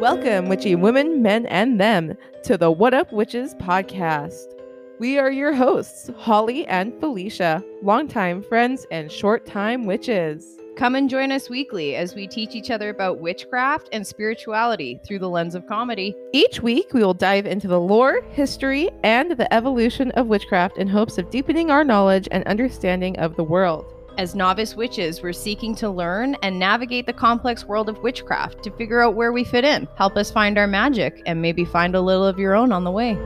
Welcome, witchy women, men, and them, to the What Up Witches podcast. We are your hosts, Holly and Felicia, longtime friends and short time witches. Come and join us weekly as we teach each other about witchcraft and spirituality through the lens of comedy. Each week, we will dive into the lore, history, and the evolution of witchcraft in hopes of deepening our knowledge and understanding of the world. As novice witches, we're seeking to learn and navigate the complex world of witchcraft to figure out where we fit in. Help us find our magic and maybe find a little of your own on the way.